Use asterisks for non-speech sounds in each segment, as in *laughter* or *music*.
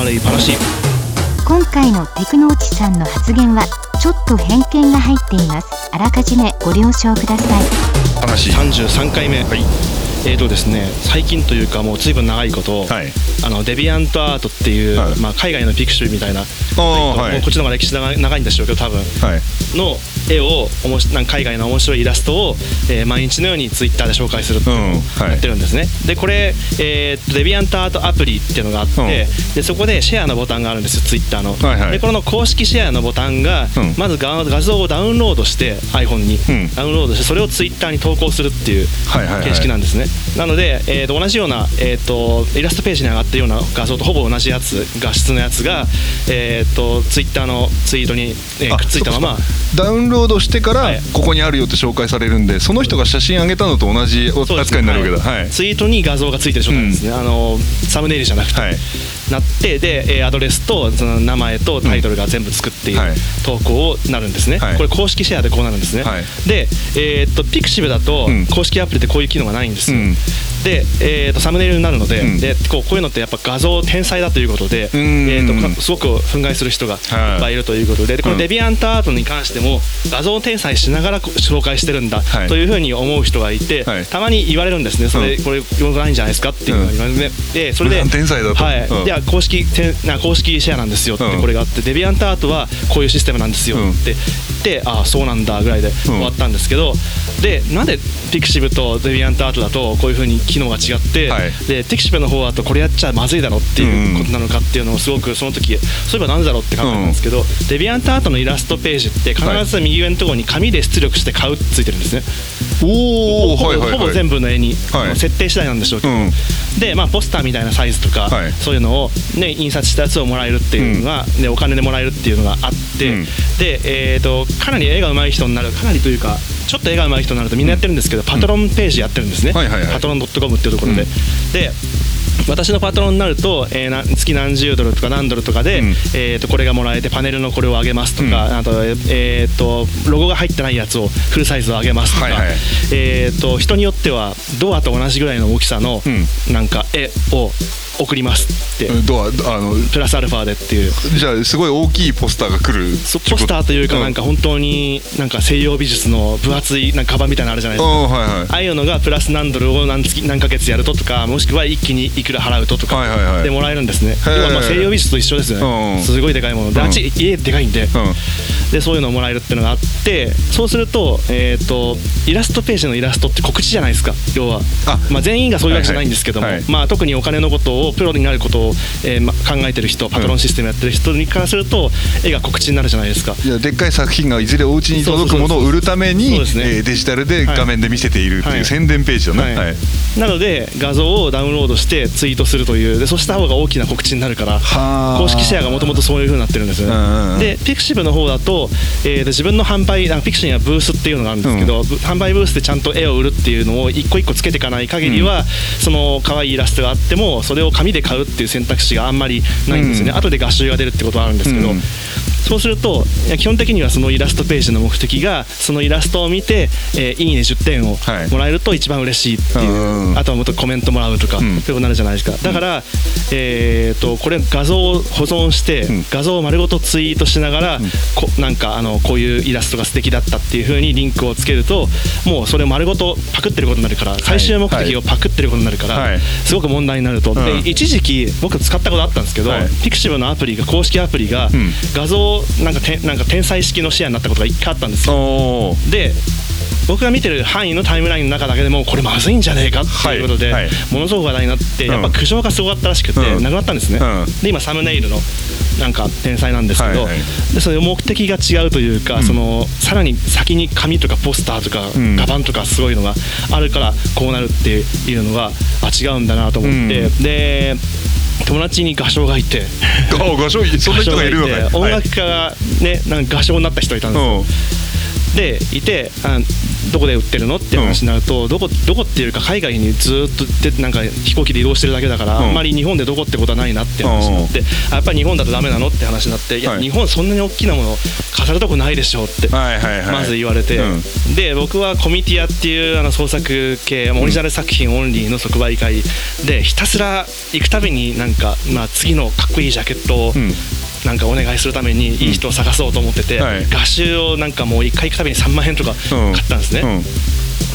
悪い話。今回のテクノーチさんの発言はちょっと偏見が入っています。あらかじめご了承ください。話。33回目。はいえーとですね最近というかもう随分長いこと、はい。あのデビアントアートっていう、はい。まあ、海外のピクシブみたいな、はい。こっちの方が歴史長い長いんでしょうけど多分。はい。の絵をおもしなんか海外の面白いイラストを、えー毎日のようにツイッターで紹介するってやってるんですね、でこれ、えーとデビアントアートアプリっていうのがあって、うん。でそこでシェアのボタンがあるんですよツイッターの、はいはい。でこの公式シェアのボタンが、うん。まず画画像をダウンロードして iPhone に、うん。ダウンロードしてそれをツイッターに投稿するっていうはいはいはい。形式なんですね、なので、えーと同じような、えー、とイラストページに上がってるような画像とほぼ同じやつ画質のやつが、えー、とツイッターのツイートに、えーあくっついたままダウンロードしてからはい。ここにあるよって紹介されるんでその人が写真上げたのと同じ扱いになるわけだ。ははい。いツイートに画像がついてる状態ですね、あのサムネイルじゃなくて、はい。なってでえーアドレスとその名前とタイトルが全部つくっていうはい。投稿をなるんですね、はい。これ公式シェアでこうなるんですね、はい。で、えーっとピクシブだとうん。公式アプリでこういう機能がないんですよ、うんで、えーっとサムネイルになるので,、うん。でこうこういうのってやっぱ画像天才だということで、うん。えーっとかすごく憤慨する人がい。っぱいいるということででこのうん。デビアントアートに関しても画像天才しながらこ紹介してるんだはい。というふうに思う人がいて、はい。たまに言われるんですね。それ、うんこれよくないんじゃないですか？っていうのが言われて、でそれで天才だと。はい。うん。では公式てな公式シェアなんですよってうん。これがあって、デビアントアートはこういうシステムなんですようんって言って、ああそうなんだぐらいで終わったんですけど、でなんでピクシブとデビアントアートだとこういうふうに機能が違って、はい。でピクシブの方だとこれやっちゃまずいだろっていうことなのかっていうのをすごくその時そういえばなんでだろうって考えたんですけど、デビアントアートのイラストページって必ず右上のところに紙で出力して買うってついてるんですね。おおほぼはいはいはい。ほぼ全部の絵に、はい。設定次第なんでしょうけど、うん。で、まあ、ポスターみたいなサイズとか、はい。そういうのを、ね、印刷したやつをもらえるっていうのが、でお金でもらえるっていうのがあって、うん。で、えー、とかなり絵が上手い人になるかなりというかちょっと絵が上手い人になるとみんなやってるんですけど、パトロンページやってるんですね、はいはいはい。パトロン .com っていうところで。うん。で私のパトロンになると、えーな月何十ドルとか何ドルとかで、うん。えー、とこれがもらえてパネルのこれをあげますとか、うん。あと,、えー、とロゴが入ってないやつをフルサイズをあげますとか、はいはい。えー、と人によってはドアと同じぐらいの大きさのうなんか絵を送りますって、ドアあのプラスアルファでっていう。じゃあすごい大きいポスターが来るそポスターというかなんか本当になんか西洋美術の分厚いなんかカバンみたいなのあるじゃないですか。あはいはい。ああいうのがプラス何ドルを何月何ヶ月やるととかもしくは一気にいくら払うととかでもらえるんですね、ー。要はまあ西洋美術と一緒ですようん。ねすごいでかいもの。でうん。あっち家でかいんで。うん。でそういうのをもらえるっていうのがあってそうすると,、えー、とイラストページのイラストって告知じゃないですか要は。あ。まあ、全員がそういうわけじゃないんですけども、まあ、特にお金のことをプロになることを、えーま考えてる人パトロンシステムやってる人にからすると絵が告知になるじゃないですか。いやでっかい作品がいずれお家に届くものを売るためにね。えーデジタルで画面で見せているってはい。いう宣伝ページだね、はい。はい。なので画像をダウンロードしてツイートするという。でそうした方が大きな告知になるからはあ。公式シェアがもともとそういう風になってるんですようんうんうん。ね。でピクシブの方だと、えーと自分の販売あのピクシブにはブースっていうのがあるんですけど、ぶ販売ブースでちゃんと絵を売るっていうのを一個一個つけていかない限りは、その可愛いイラストがあってもそれを紙で買うっていう選択肢があんまりないんですよね、うん。後で画集が出るってことはあるんですけど、うんそうすると基本的にはそのイラストページの目的がそのイラストを見て、えーいいね10点をはい。もらえると一番嬉しいっていう、うんあとはもっとコメントもらうとか、うん。そういうことになるじゃないですか。だから、えー、とこれ画像を保存して、うん。画像を丸ごとツイートしながら、こなんかあのこういうイラストが素敵だったっていう風にリンクをつけるともうそれを丸ごとパクってることになるから、最終目的をパクってることになるから、はい。すごく問題になると、でうん。一時期僕使ったことあったんですけど、はい。ピクシブのアプリが公式アプリが、ん。画像なんかてなんか天才式のシェアになったことが一回あったんですよ。で僕が見てる範囲のタイムラインの中だけでもこれまずいんじゃねえかっていうことで、ものすごく話題になって、うん。やっぱ苦情がすごかったらしくて、うん。なくなったんですね、うん。で今サムネイルのなんか天才なんですけど、でその目的が違うというか、そのさらに先に紙とかポスターとか、ん。カバンとかすごいのがあるからこうなるっていうのがあ違うんだなと思って、うん。で友達に画商がいて。*laughs* あ画商そんな人がいるのかい。画商がいて。音はい。楽家がねなんか画商になった人いたんですよ、うんでいてあどこで売ってるのって話になると、どこどこっていうか海外にずっとでなんか飛行機で移動してるだけだから、うん。あんまり日本でどこってことはないなって話になって、あやっぱり日本だとダメなのって話になってい。や、はい日本そんなに大きなもの飾るとこないでしょって。まず言われて、うん。で僕はコミティアっていうあの創作系オリジナル作品オンリーの即売会でひたすら行くたびになんか、まあ、次のかっこいいジャケットをうんなんかお願いするためにいい人を探そうと思ってて、はい。画集をなんかもう1回行くたびに3万円とかうん。買ったんですね、うん。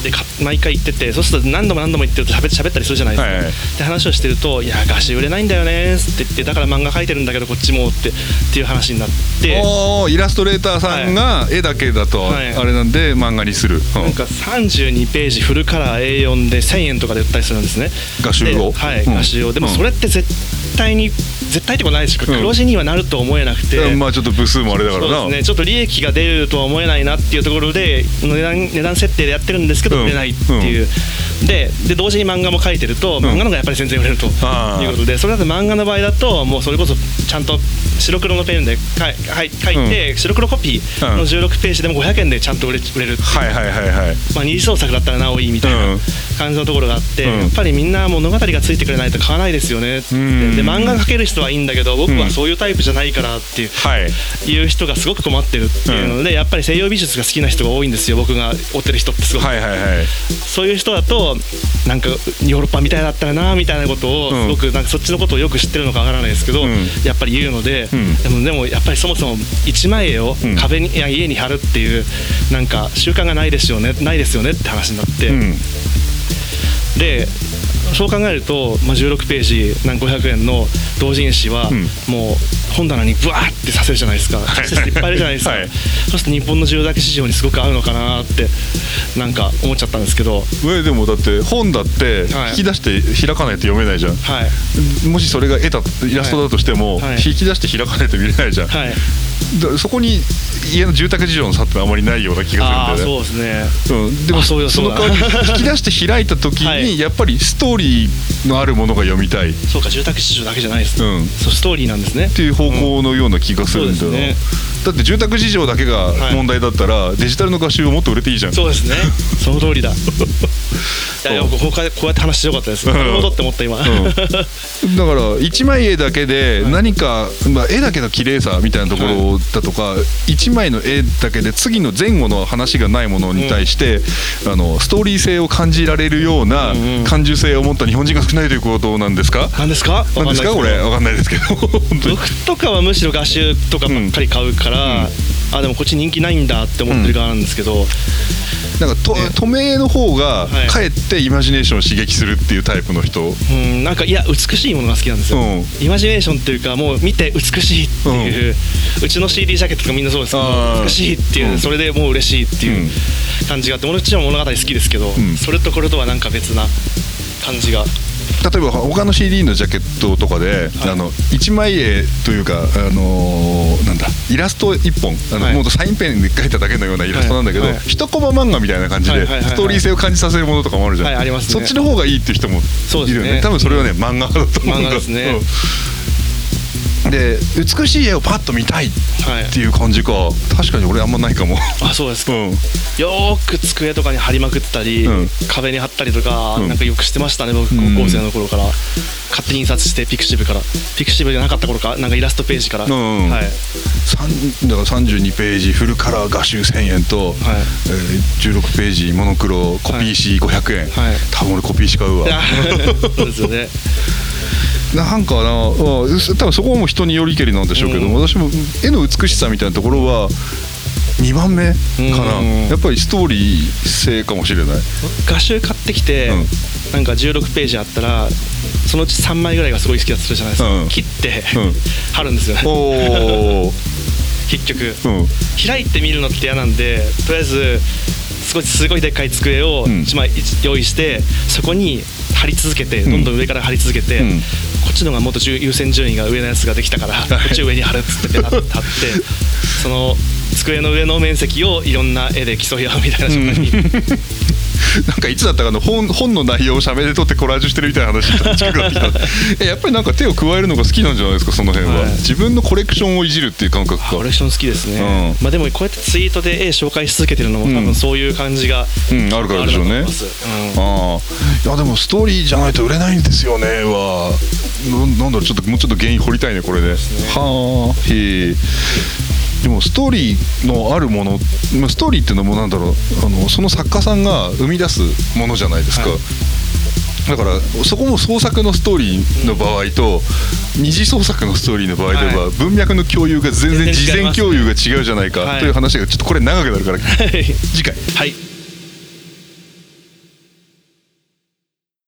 でか毎回行っててそうすると何度も何度も行ってると喋って喋ったりするじゃないですか、はいはい。で話をしてると「いや画集売れないんだよね」って言ってだから漫画描いてるんだけどこっちもってっていう話になって。イラストレーターさんが絵だけだとはい。あれなんで漫画にする、うん。なんか32ページフルカラー A4 で1000円とかで売ったりするんですね。画集を？ではい、うん。画集を。でもうんそれって絶対に絶対ってことないですけどうん。黒字にはなると思えなくて、うんまあちょっと部数もあれだからな。ね。ちょっと利益が出るとは思えないなっていうところで値段値段設定でやってるんですけどうん。売れないっていう、でで同時に漫画も描いてると漫画の方がやっぱり全然売れるということでそれだと漫画の場合だともうそれこそちゃんと白黒のペンで書いはい書いて、白黒コピーの16ページでも500円でちゃんと売れ売れるっていう。はいはいはいはい。まあ、二次創作だったらなおいいみたいなうん。感じのところがあって、うん。やっぱりみんな物語がついてくれないと買わないですよねって、うん。で漫画描ける人はい。いんだけど僕はそういうタイプじゃないからっていう,、はいいう人がすごく困ってるっていうので、やっぱり西洋美術が好きな人が多いんですよ僕が追ってる人ってすごく、そういう人だとなんかヨーロッパみたいだったらなみたいなことをうん。すごくなんかそっちのことをよく知ってるのかわからないですけど、うん。やっぱり言うので、うん。でもでもやっぱりそもそも一枚絵をうん。壁に、いや家に貼るっていうなんか習慣がないですよねないですよねって話になって、うんでそう考えると、まあ、16ページなんか500円の同人誌は、うん。もう本棚にブワーってさせるじゃないですか。はい。いっぱいいるじゃないですか、はい。そうすると日本の重大市場にすごく合うのかなってなんか思っちゃったんですけど。えでもだって本だってはい。引き出して開かないと読めないじゃん、はい。もしそれが絵だイラストだとしても、はい。引き出して開かないと見れないじゃん、はい。だそこに家の住宅事情の差ってあまりないような気がああするんだそうですね。うん、でもあそうだその代わり引き出して開いた時 *laughs* はい。にやっぱりストーリーのあるものが読みたい。っそうか住宅市場だけじゃないです、うん。そうストーリーなんですね。ていう方向のような気がするんだよ。うですだって住宅事情だけが問題だったら、デジタルの画集をもっと売れていいじゃん。そうですね。*laughs* その通りだ。*laughs* いやいやこうこうやって話してよかったですうん。なるほどって思った今、うん。だから一枚絵だけで何か、まあ、絵だけの綺麗さみたいなところだとか、一枚の絵だけで次の前後の話がないものに対して、あのストーリー性を感じられるような感受性を持った日本人が少ないということなんですか？何ですか？なんですか？これわかんないですけど。僕とか *laughs* はむしろ画集とかばっかり買うから、あでもこっち人気ないんだって思ってる側なんですけど、なんかと透明の方がはい。かえってイマジネーションを刺激するっていうタイプの人、うん、なんかいや美しいものが好きなんですよ、うん。イマジネーションっていうかもう見て美しいっていう、うちの CD ジャケットとかみんなそうですけあどー。美しいっていう、うん。それでもう嬉しいっていう感じがあってもちろん物語好きですけど、ん。それとこれとはなんか別な感じが例えば他の CD のジャケットとかで、はい。あの一枚絵というか、あのーなんだイラスト一本あの、はい。もうサインペンで描いただけのようなイラストなんだけど、はい。はい一コマ漫画みたいな感じで、ストーリー性を感じさせるものとかもあるじゃん、はいそっちの方がいいっていう人もいるよね。ね。多分それはね、漫画だと思う。んだですね。うんで美しい絵をパッと見たいっはいていう感じか。確かに俺あんまないかも。あそうですか、うん。よーく机とかに貼りまくったり、うん。壁に貼ったりとか、うん。なんかよくしてましたね僕うん。高校生の頃から、勝手に印刷してピクシブから。ピクシブじゃなかった頃かなんかイラストページから、うんはい。だから32ページフルカラー画集1000円と、はい。えー16ページモノクロコピー紙500円、はい。多分俺コピー紙買うわ。*laughs* そうですよねなんかなあ多分そこはもう人によりけりなんでしょうけど、うん。私も絵の美しさみたいなところは2番目かな、うん。やっぱりストーリー性かもしれない。画集買ってきて、うん。なんか16ページあったらそのうち3枚ぐらいがすごい好きだったじゃないですか、うん。切って、うん。貼るんですよね。*laughs* 結局、うん。開いて見るのって嫌なんでとりあえずすごいすごいでっかい机をうん。1枚用意して、そこに貼り続けてん。どんどん上から貼り続けて、うん。こっちのがもっと重優先順位が上のやつができたからこっち上に貼るっつってペタッて貼ってその机の上の面積をいろんな絵で競い合うみたいな状態に、*laughs* なんかいつだったかの本本の内容を写メで撮ってコラージュしてるみたいな話ちょっと近くなってきた。*laughs* えやっぱりなんか手を加えるのが好きなんじゃないですかその辺は、はい。自分のコレクションをいじるっていう感覚かコレクション好きですね、うん。まあでもこうやってツイートで絵紹介し続けてるのも多うん。分そういう感じがうんあるからでしょうね。うん。ああいやでもストーリーじゃないと売れないんですよねは。ななんだろうちょっともうちょっと原因掘りたいねこれで、はあへえでもストーリーのあるものまあストーリーっていうのもなんだろうあのその作家さんが生み出すものじゃないですか、はい。だからそこも創作のストーリーの場合と二次創作のストーリーの場合でははい。文脈の共有が全然事前共有が違うじゃないかはいという話がちょっとこれ長くなるからはい。次回。はい